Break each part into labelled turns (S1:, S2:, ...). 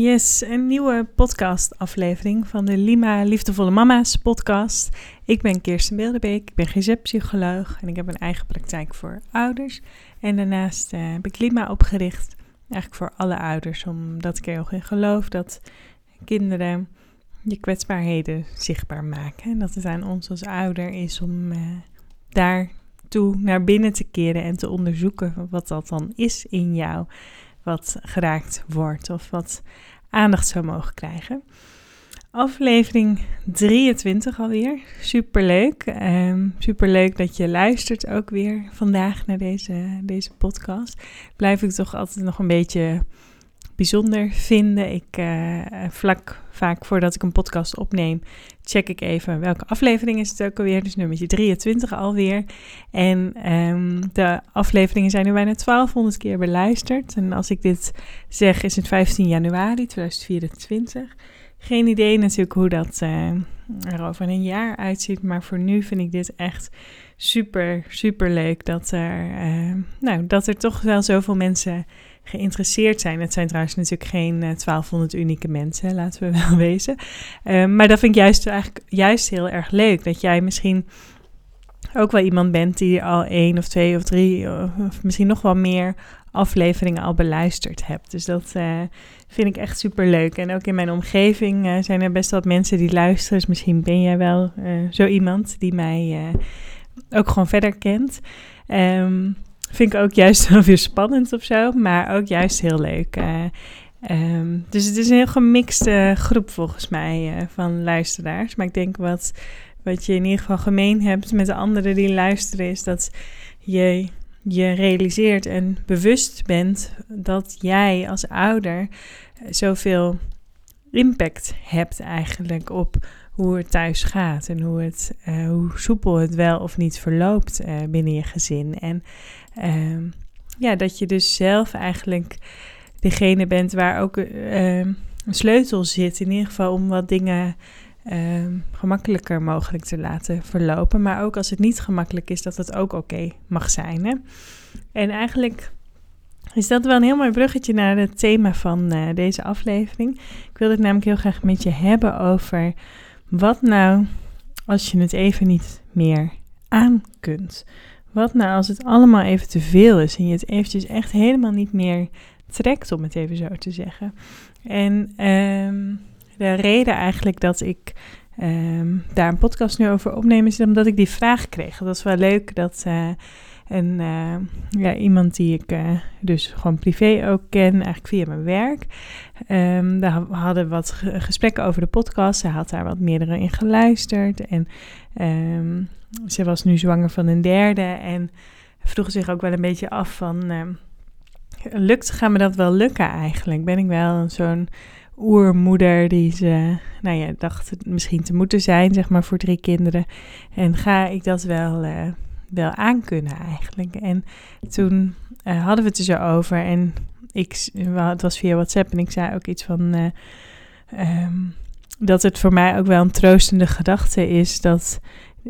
S1: Yes, een nieuwe podcast-aflevering van de Lima Liefdevolle Mama's podcast. Ik ben Kirsten Beeldebeek, ik ben GZ-psycholoog en ik heb een eigen praktijk voor ouders. En daarnaast uh, heb ik Lima opgericht, eigenlijk voor alle ouders, omdat ik er heel in geloof dat kinderen je kwetsbaarheden zichtbaar maken. En dat het aan ons als ouder is om uh, daartoe naar binnen te keren en te onderzoeken wat dat dan is in jou wat geraakt wordt of wat aandacht zou mogen krijgen. Aflevering 23 alweer. Superleuk. Um, superleuk dat je luistert ook weer vandaag naar deze, deze podcast. Blijf ik toch altijd nog een beetje bijzonder vinden. Ik uh, vlak vaak voordat ik een podcast opneem, check ik even welke aflevering is het ook alweer. Dus nummertje 23 alweer. En um, de afleveringen zijn nu bijna 1200 keer beluisterd. En als ik dit zeg, is het 15 januari 2024. Geen idee natuurlijk hoe dat uh, er over een jaar uitziet. Maar voor nu vind ik dit echt super, super leuk. Dat er, uh, nou, dat er toch wel zoveel mensen geïnteresseerd zijn. Het zijn trouwens natuurlijk geen 1200 eh, unieke mensen, laten we wel wezen. Ehm, maar dat vind ik juist, eigenlijk juist heel erg leuk. Dat jij misschien ook wel iemand bent die al één of twee of drie of misschien nog wel meer afleveringen al beluisterd hebt. Dus dat uh, vind ik echt super leuk. En ook in mijn omgeving zijn er best wat mensen die luisteren. Dus misschien ben jij wel zo iemand die mij ook gewoon verder kent. Um, Vind ik ook juist wel weer spannend of zo, maar ook juist heel leuk. Uh, um, dus het is een heel gemixte groep volgens mij uh, van luisteraars. Maar ik denk wat, wat je in ieder geval gemeen hebt met de anderen die luisteren, is dat je je realiseert en bewust bent dat jij als ouder zoveel impact hebt eigenlijk op hoe het thuis gaat en hoe, het, uh, hoe soepel het wel of niet verloopt binnen je gezin. En uh, ja, dat je dus zelf eigenlijk degene bent waar ook uh, een sleutel zit, in ieder geval om wat dingen ehm, gemakkelijker mogelijk te laten verlopen. Maar ook als het niet gemakkelijk is, dat het ook oké mag zijn. Hè? En eigenlijk is dat wel een heel mooi bruggetje naar het thema van uh, deze aflevering. Ik wil het namelijk heel graag met je hebben over wat nou als je het even niet meer aan kunt. Wat nou als het allemaal even te veel is en je het eventjes echt helemaal niet meer trekt, om het even zo te zeggen. En um, de reden eigenlijk dat ik um, daar een podcast nu over opneem, is omdat ik die vraag kreeg. Dat was wel leuk dat uh, een, uh, ja, iemand die ik uh, dus gewoon privé ook ken, eigenlijk via mijn werk. Um, daar hadden wat gesprekken over de podcast. Ze had daar wat meerdere in geluisterd. En um, ze was nu zwanger van een derde. En vroeg zich ook wel een beetje af van... Uh, lukt, gaat me dat wel lukken eigenlijk? Ben ik wel zo'n oermoeder die ze, nou ja, dacht misschien te moeten zijn, zeg maar, voor drie kinderen. En ga ik dat wel, uh, wel aankunnen eigenlijk? En toen uh, hadden we het er zo over en ik, het was via WhatsApp en ik zei ook iets van... Uh, um, dat het voor mij ook wel een troostende gedachte is dat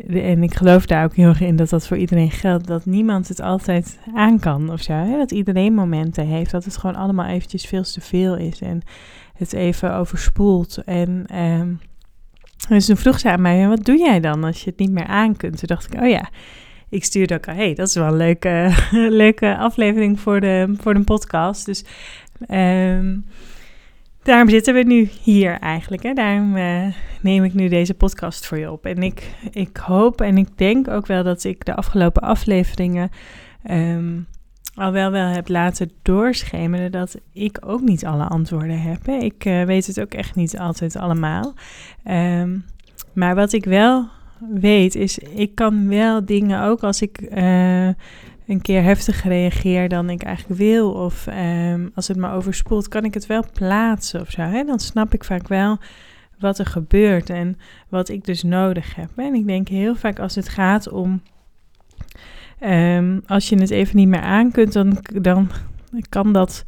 S1: en ik geloof daar ook heel erg in dat dat voor iedereen geldt. Dat niemand het altijd aan kan of zo. Hè? Dat iedereen momenten heeft. Dat het gewoon allemaal eventjes veel te veel is. En het even overspoelt. En um, dus toen vroeg ze aan mij, wat doe jij dan als je het niet meer aan kunt? Toen dacht ik, oh ja, ik stuurde ook al, hey, dat is wel een leuke, leuke aflevering voor de, voor de podcast. Dus um, daarom zitten we nu hier eigenlijk. Hè? Daarom uh, neem ik nu deze podcast voor je op. En ik, ik hoop en ik denk ook wel dat ik de afgelopen afleveringen um, al wel wel heb laten doorschemeren dat ik ook niet alle antwoorden heb. Hè? Ik uh, weet het ook echt niet altijd allemaal. Um, maar wat ik wel weet is, ik kan wel dingen ook als ik uh, een keer heftig reageer dan ik eigenlijk wil, of um, als het me overspoelt, kan ik het wel plaatsen of zo. Hè? Dan snap ik vaak wel wat er gebeurt en wat ik dus nodig heb. En ik denk heel vaak als het gaat om, um, als je het even niet meer aan kunt, dan, dan kan dat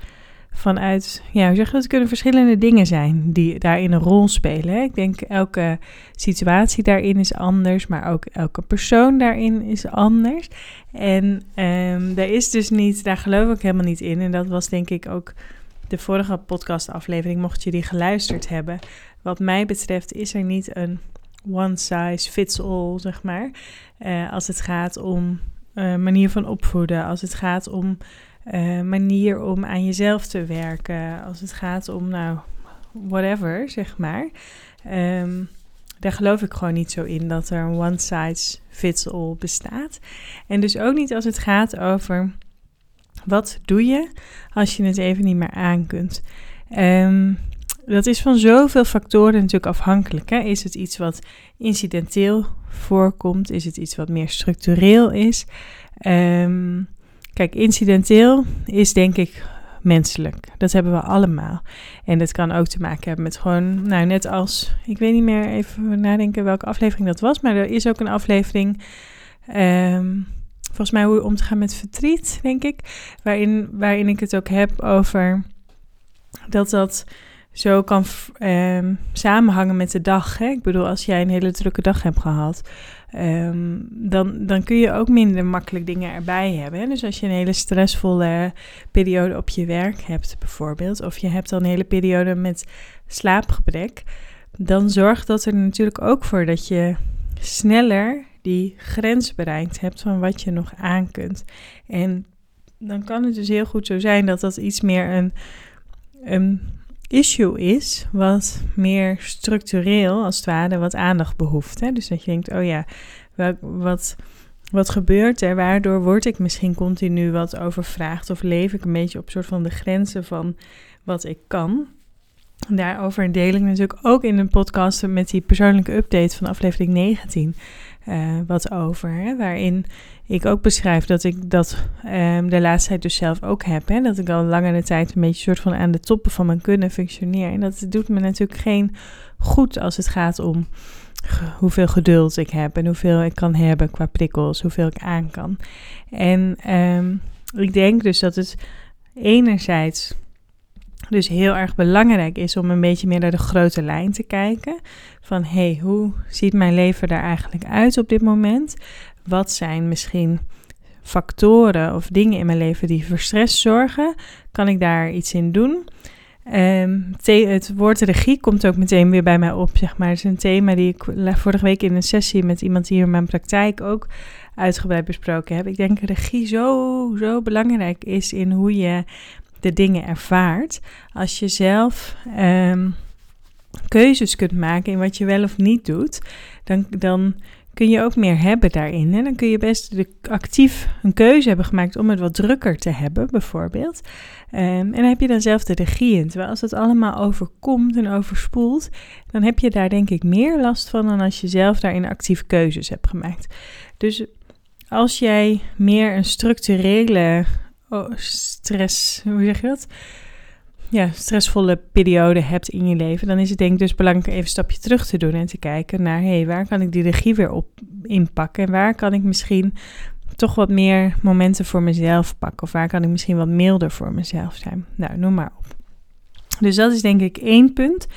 S1: vanuit, ja, hoe zeg je dat? Het kunnen verschillende dingen zijn die daarin een rol spelen. Ik denk elke situatie daarin is anders, maar ook elke persoon daarin is anders. En um, daar is dus niet, daar geloof ik helemaal niet in. En dat was denk ik ook de vorige podcastaflevering, mocht je die geluisterd hebben. Wat mij betreft is er niet een one size fits all, zeg maar. Uh, als het gaat om uh, manier van opvoeden, als het gaat om uh, manier om aan jezelf te werken, als het gaat om, nou, whatever, zeg maar. Um, daar geloof ik gewoon niet zo in dat er een one size fits all bestaat. En dus ook niet als het gaat over wat doe je als je het even niet meer aan kunt. Um, dat is van zoveel factoren natuurlijk afhankelijk. Hè? Is het iets wat incidenteel voorkomt? Is het iets wat meer structureel is? Um, kijk, incidenteel is denk ik menselijk. Dat hebben we allemaal. En dat kan ook te maken hebben met gewoon, nou net als, ik weet niet meer even nadenken welke aflevering dat was, maar er is ook een aflevering, um, volgens mij hoe om te gaan met verdriet, denk ik, waarin, waarin ik het ook heb over dat dat zo kan um, samenhangen met de dag. Hè? Ik bedoel, als jij een hele drukke dag hebt gehad, um, dan, dan kun je ook minder makkelijk dingen erbij hebben. Hè? Dus als je een hele stressvolle periode op je werk hebt, bijvoorbeeld, of je hebt dan een hele periode met slaapgebrek, dan zorgt dat er natuurlijk ook voor dat je sneller die grens bereikt hebt van wat je nog aan kunt. En dan kan het dus heel goed zo zijn dat dat iets meer een, een issue is wat meer structureel, als het ware, wat aandacht behoeft. Hè? Dus dat je denkt, oh ja, wat, wat gebeurt er? Waardoor word ik misschien continu wat overvraagd of leef ik een beetje op soort van de grenzen van wat ik kan? Daarover deel ik natuurlijk ook in een podcast met die persoonlijke update van aflevering 19 uh, wat over. Waarin ik ook beschrijf dat ik dat um, de laatste tijd dus zelf ook heb. Hè, dat ik al langere tijd een beetje soort van aan de toppen van mijn kunnen functioneer. En dat doet me natuurlijk geen goed als het gaat om hoeveel geduld ik heb en hoeveel ik kan hebben qua prikkels, hoeveel ik aan kan. En um, ik denk dus dat het enerzijds dus heel erg belangrijk is om een beetje meer naar de grote lijn te kijken. Van hé, hey, hoe ziet mijn leven daar eigenlijk uit op dit moment? Wat zijn misschien factoren of dingen in mijn leven die voor stress zorgen? Kan ik daar iets in doen? Um, het woord regie komt ook meteen weer bij mij op, zeg maar. Het is een thema die ik vorige week in een sessie met iemand hier in mijn praktijk ook uitgebreid besproken heb. Ik denk regie zo, zo belangrijk is in hoe je de dingen ervaart. Als je zelf um, keuzes kunt maken in wat je wel of niet doet, dan, dan kun je ook meer hebben daarin. En dan kun je best de, actief een keuze hebben gemaakt om het wat drukker te hebben, bijvoorbeeld. Um, en dan heb je dan zelf de regie in. Terwijl als het allemaal overkomt en overspoelt, dan heb je daar denk ik meer last van dan als je zelf daarin actief keuzes hebt gemaakt. Dus als jij meer een structurele oh, stress, hoe zeg je dat? Ja, stressvolle periode hebt in je leven, dan is het denk ik dus belangrijk even een stapje terug te doen en te kijken naar, hé, hey, waar kan ik die regie weer op inpakken? En waar kan ik misschien toch wat meer momenten voor mezelf pakken? Of waar kan ik misschien wat milder voor mezelf zijn? Nou, noem maar op. Dus dat is denk ik één punt.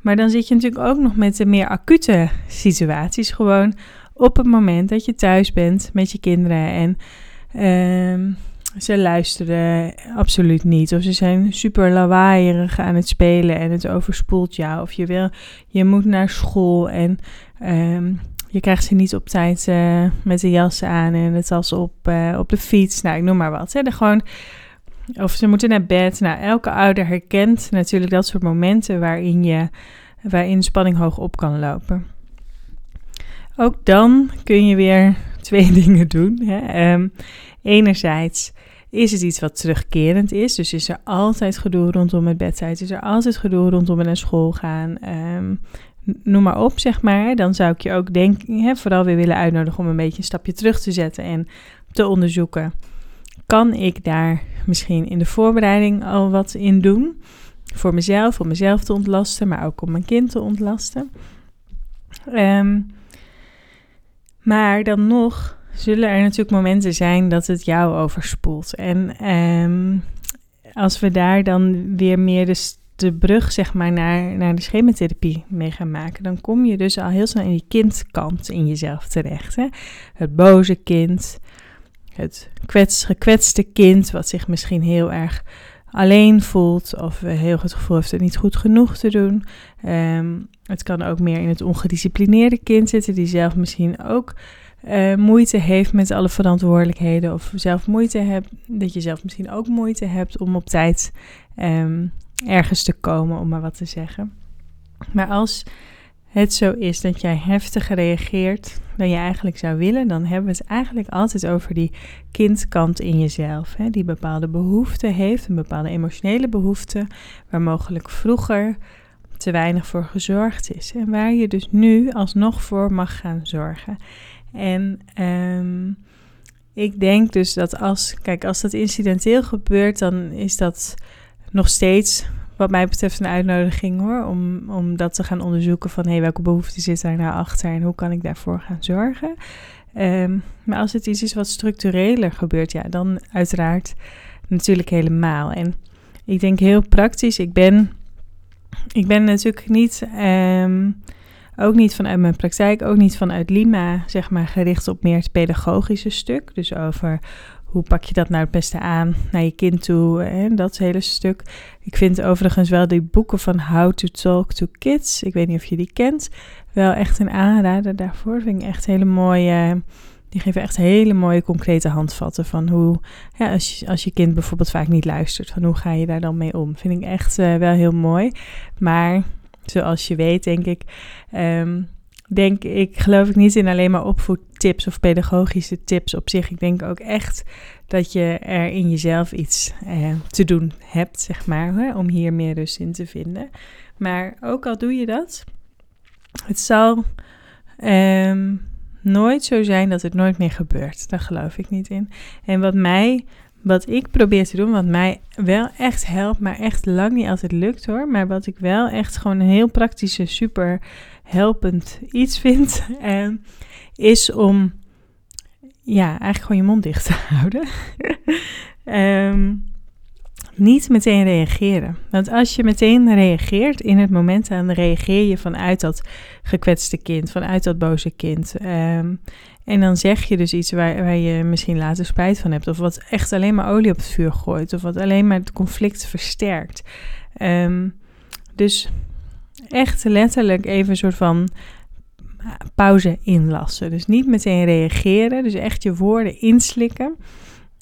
S1: Maar dan zit je natuurlijk ook nog met de meer acute situaties. Gewoon op het moment dat je thuis bent met je kinderen en uh, ze luisteren absoluut niet. Of ze zijn super lawaaierig aan het spelen en het overspoelt jou. Of je, wil, je moet naar school en um, je krijgt ze niet op tijd uh, met de jas aan en het tas op, uh, op de fiets. Nou, ik noem maar wat. Hè. De gewoon, of ze moeten naar bed. Nou, elke ouder herkent natuurlijk dat soort momenten waarin, je, waarin spanning hoog op kan lopen. Ook dan kun je weer twee dingen doen. Hè. Um, enerzijds is het iets wat terugkerend is. Dus is er altijd gedoe rondom het bedtijd? Is er altijd gedoe rondom naar school gaan? Um, noem maar op, zeg maar. Dan zou ik je ook denken, hè, vooral weer willen uitnodigen om een beetje een stapje terug te zetten en te onderzoeken. Kan ik daar misschien in de voorbereiding al wat in doen? Voor mezelf, om mezelf te ontlasten, maar ook om mijn kind te ontlasten. Um, maar dan nog zullen er natuurlijk momenten zijn dat het jou overspoelt. En um, als we daar dan weer meer de, de brug zeg maar, naar, naar de schematherapie mee gaan maken, dan kom je dus al heel snel in die kindkant in jezelf terecht. Hè? Het boze kind, het kwets, gekwetste kind, wat zich misschien heel erg alleen voelt of heel het gevoel heeft het niet goed genoeg te doen. Ehm, het kan ook meer in het ongedisciplineerde kind zitten, die zelf misschien ook uh, moeite heeft met alle verantwoordelijkheden. Of zelf moeite hebt, dat je zelf misschien ook moeite hebt om op tijd um, ergens te komen, om maar wat te zeggen. Maar als het zo is dat jij heftiger reageert dan je eigenlijk zou willen, dan hebben we het eigenlijk altijd over die kindkant in jezelf. Hè, die bepaalde behoeften heeft, een bepaalde emotionele behoefte, waar mogelijk vroeger te weinig voor gezorgd is. En waar je dus nu alsnog voor mag gaan zorgen. En um, ik denk dus dat als, kijk, als dat incidenteel gebeurt, dan is dat nog steeds wat mij betreft een uitnodiging hoor. Om, om dat te gaan onderzoeken van hey, welke behoeften zit daar nou achter en hoe kan ik daarvoor gaan zorgen. Um, maar als het iets is wat structureler gebeurt, ja, dan uiteraard natuurlijk helemaal. En ik denk heel praktisch, ik ben, ik ben natuurlijk niet, um, ook niet vanuit mijn praktijk, ook niet vanuit Lima, zeg maar, gericht op meer het pedagogische stuk. Dus over hoe pak je dat nou het beste aan naar je kind toe en dat hele stuk. Ik vind overigens wel die boeken van How to Talk to Kids, ik weet niet of je die kent, wel echt een aanrader daarvoor. Vind ik echt hele mooie, die geven echt hele mooie concrete handvatten van hoe, ja, als, je, als je kind bijvoorbeeld vaak niet luistert, van hoe ga je daar dan mee om. Vind ik echt uh, wel heel mooi. Maar zoals je weet, denk ik, um, denk ik, geloof ik niet in alleen maar opvoedtips of pedagogische tips op zich. Ik denk ook echt dat je er in jezelf iets eh, te doen hebt, zeg maar, hè, om hier meer rust in te vinden. Maar ook al doe je dat, het zal um, nooit zo zijn dat het nooit meer gebeurt. Daar geloof ik niet in. En wat mij wat ik probeer te doen, wat mij wel echt helpt, maar echt lang niet altijd lukt hoor. Maar wat ik wel echt gewoon een heel praktische, super helpend iets vind, eh, is om ja, eigenlijk gewoon je mond dicht te houden. um, niet meteen reageren. Want als je meteen reageert in het moment, dan reageer je vanuit dat gekwetste kind, vanuit dat boze kind. Um, en dan zeg je dus iets waar, waar je misschien later spijt van hebt. Of wat echt alleen maar olie op het vuur gooit. Of wat alleen maar het conflict versterkt. Um, dus echt letterlijk even een soort van pauze inlassen. Dus niet meteen reageren. Dus echt je woorden inslikken.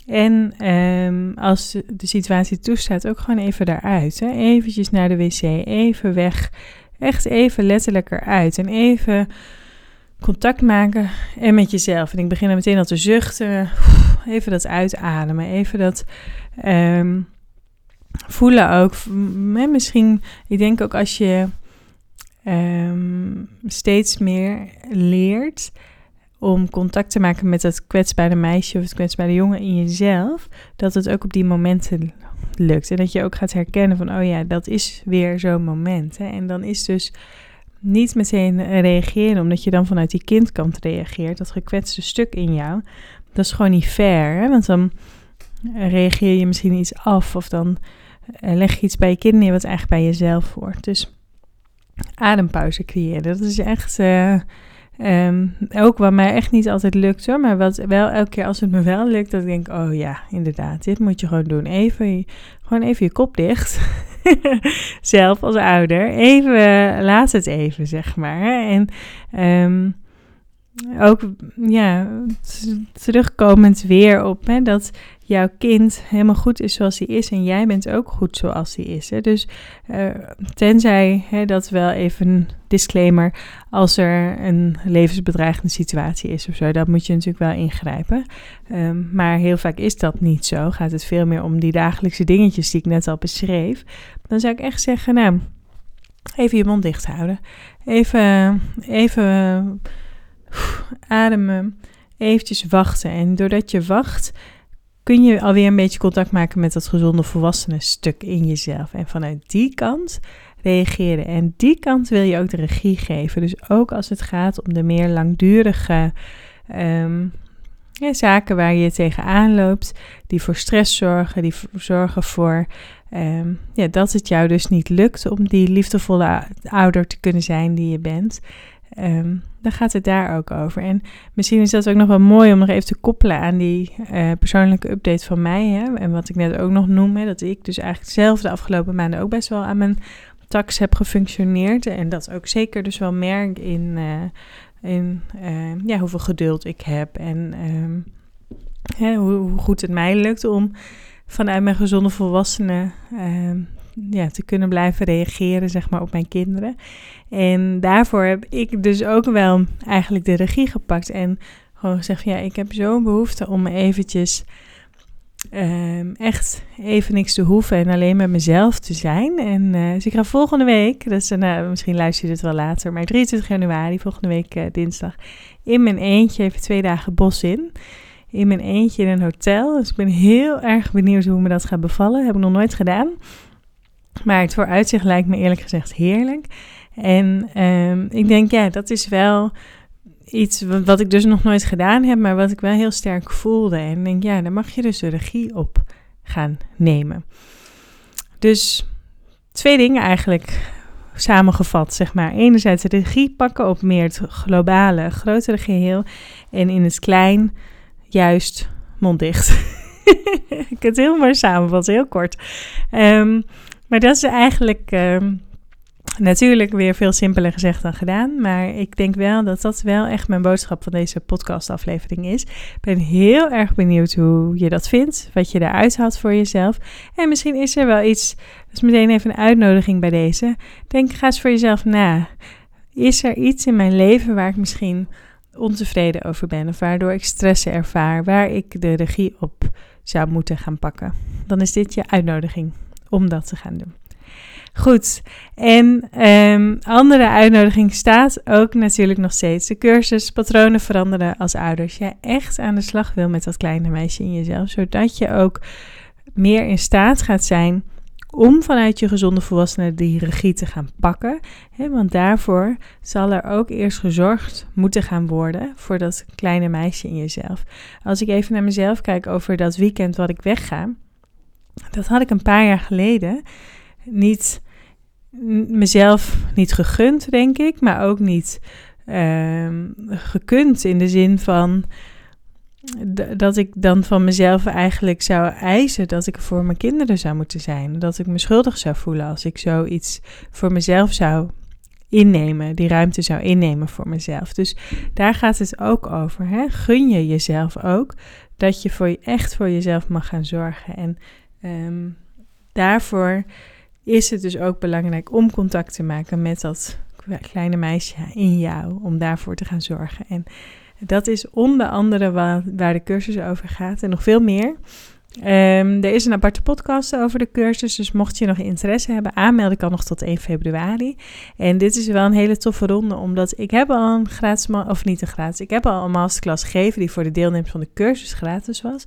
S1: En um, als de situatie toestaat, ook gewoon even daaruit. Hè? Eventjes naar de wc, even weg. Echt even letterlijk eruit. En even contact maken en met jezelf. En ik begin dan meteen al te zuchten. Even dat uitademen. Even dat um, voelen ook. Misschien, ik denk ook als je um, steeds meer leert om contact te maken met dat kwetsbare meisje of het kwetsbare jongen in jezelf, dat het ook op die momenten lukt. En dat je ook gaat herkennen van, oh ja, dat is weer zo'n moment. Hè? En dan is dus niet meteen reageren, omdat je dan vanuit die kindkant reageert, dat gekwetste stuk in jou, dat is gewoon niet fair. Hè? Want dan reageer je misschien iets af of dan eh, leg je iets bij je kind neer wat eigenlijk bij jezelf hoort. Dus adempauze creëren, dat is echt... Uh, Um, ook wat mij echt niet altijd lukt hoor, maar wat wel elke keer als het me wel lukt, dat ik denk, oh ja, inderdaad, dit moet je gewoon doen. Even, gewoon even je kop dicht. Zelf als ouder. Even, laat het even, zeg maar. En um, ook, ja, terugkomend weer op hè, dat jouw kind helemaal goed is zoals hij is en jij bent ook goed zoals hij is. Hè? Dus uh, tenzij, hè, dat wel even een disclaimer, als er een levensbedreigende situatie is of zo, dan moet je natuurlijk wel ingrijpen. Um, maar heel vaak is dat niet zo. Gaat het veel meer om die dagelijkse dingetjes die ik net al beschreef. Dan zou ik echt zeggen, nou, even je mond dicht houden. Even, even ademen, eventjes wachten. En doordat je wacht, kun je alweer een beetje contact maken met dat gezonde volwassene stuk in jezelf. En vanuit die kant reageren. En die kant wil je ook de regie geven. Dus ook als het gaat om de meer langdurige ja, zaken waar je tegenaan loopt, die voor stress zorgen, die zorgen voor um, ja, dat het jou dus niet lukt om die liefdevolle ouder te kunnen zijn die je bent. Ehm, dan gaat het daar ook over. En misschien is dat ook nog wel mooi om nog even te koppelen aan die uh, persoonlijke update van mij. Hè? En wat ik net ook nog noem, dat ik dus eigenlijk zelf de afgelopen maanden ook best wel aan mijn tax heb gefunctioneerd. En dat ook zeker dus wel merk in, uh, in uh, ja, hoeveel geduld ik heb en um, hè, hoe, hoe, goed het mij lukt om vanuit mijn gezonde volwassenen uh, ja, te kunnen blijven reageren zeg maar, op mijn kinderen. En daarvoor heb ik dus ook wel eigenlijk de regie gepakt en gewoon gezegd: ja, ik heb zo'n behoefte om eventjes um, echt even niks te hoeven en alleen met mezelf te zijn. En uh, dus ik ga volgende week, dat is een, uh, misschien luister je het wel later, maar 23 januari, volgende week uh, dinsdag, in mijn eentje even twee dagen bos in. In mijn eentje in een hotel. Dus ik ben heel erg benieuwd hoe me dat gaat bevallen. heb ik nog nooit gedaan. Maar het vooruitzicht lijkt me eerlijk gezegd heerlijk. En um, ik denk, ja, dat is wel iets wat ik dus nog nooit gedaan heb, maar wat ik wel heel sterk voelde. En denk, ja, daar mag je dus de regie op gaan nemen. Dus twee dingen eigenlijk samengevat, zeg maar. Enerzijds de regie pakken op meer het globale, grotere geheel. En in het klein juist monddicht. ik het heel mooi samenvatten, heel kort. Um, maar dat is eigenlijk... Um, Natuurlijk weer veel simpeler gezegd dan gedaan, maar ik denk wel dat dat wel echt mijn boodschap van deze podcastaflevering is. Ik ben heel erg benieuwd hoe je dat vindt, wat je eruit haalt voor jezelf. En misschien is er wel iets, dat is meteen even een uitnodiging bij deze. Denk, ga eens voor jezelf na. Is er iets in mijn leven waar ik misschien ontevreden over ben of waardoor ik stress ervaar, waar ik de regie op zou moeten gaan pakken? Dan is dit je uitnodiging om dat te gaan doen. Goed, en um, andere uitnodiging staat ook natuurlijk nog steeds. De cursus Patronen veranderen als ouders. Jij echt aan de slag wil met dat kleine meisje in jezelf. Zodat je ook meer in staat gaat zijn om vanuit je gezonde volwassenen die regie te gaan pakken. want daarvoor zal er ook eerst gezorgd moeten gaan worden voor dat kleine meisje in jezelf. Als ik even naar mezelf kijk over dat weekend wat ik wegga. Dat had ik een paar jaar geleden niet mezelf niet gegund, denk ik, maar ook niet uh, gekund in de zin van dat ik dan van mezelf eigenlijk zou eisen dat ik voor mijn kinderen zou moeten zijn. Dat ik me schuldig zou voelen als ik zoiets voor mezelf zou innemen, die ruimte zou innemen voor mezelf. Dus daar gaat het ook over. Hè? Gun je jezelf ook dat je voor je, echt voor jezelf mag gaan zorgen. En um, daarvoor is het dus ook belangrijk om contact te maken met dat kleine meisje in jou, om daarvoor te gaan zorgen. En dat is onder andere waar, de cursus over gaat en nog veel meer. Um, er is een aparte podcast over de cursus, dus mocht je nog interesse hebben, aanmelden kan nog tot 1 februari. En dit is wel een hele toffe ronde, omdat ik heb al een gratis, of niet een gratis, ik heb al een masterclass gegeven die voor de deelnemers van de cursus gratis was.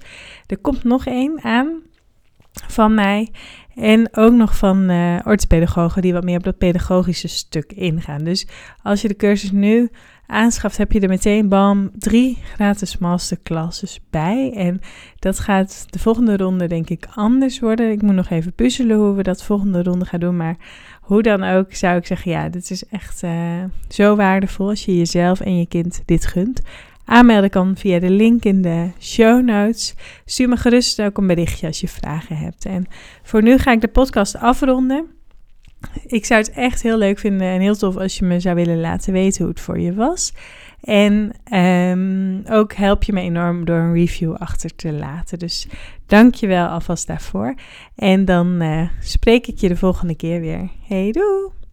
S1: Er komt nog één aan van mij. En ook nog van uh, orthopedagogen die wat meer op dat pedagogische stuk ingaan. Dus als je de cursus nu aanschaft, heb je er meteen bam drie gratis masterclasses bij. En dat gaat de volgende ronde denk ik anders worden. Ik moet nog even puzzelen hoe we dat volgende ronde gaan doen. Maar hoe dan ook zou ik zeggen, ja, dit is echt uh, zo waardevol als je jezelf en je kind dit gunt. Aanmelden kan via de link in de show notes. Stuur me gerust ook een berichtje als je vragen hebt. En voor nu ga ik de podcast afronden. Ik zou het echt heel leuk vinden en heel tof als je me zou willen laten weten hoe het voor je was. En um, ook help je me enorm door een review achter te laten. Dus dank je wel alvast daarvoor. En dan uh, spreek ik je de volgende keer weer. Hey doei!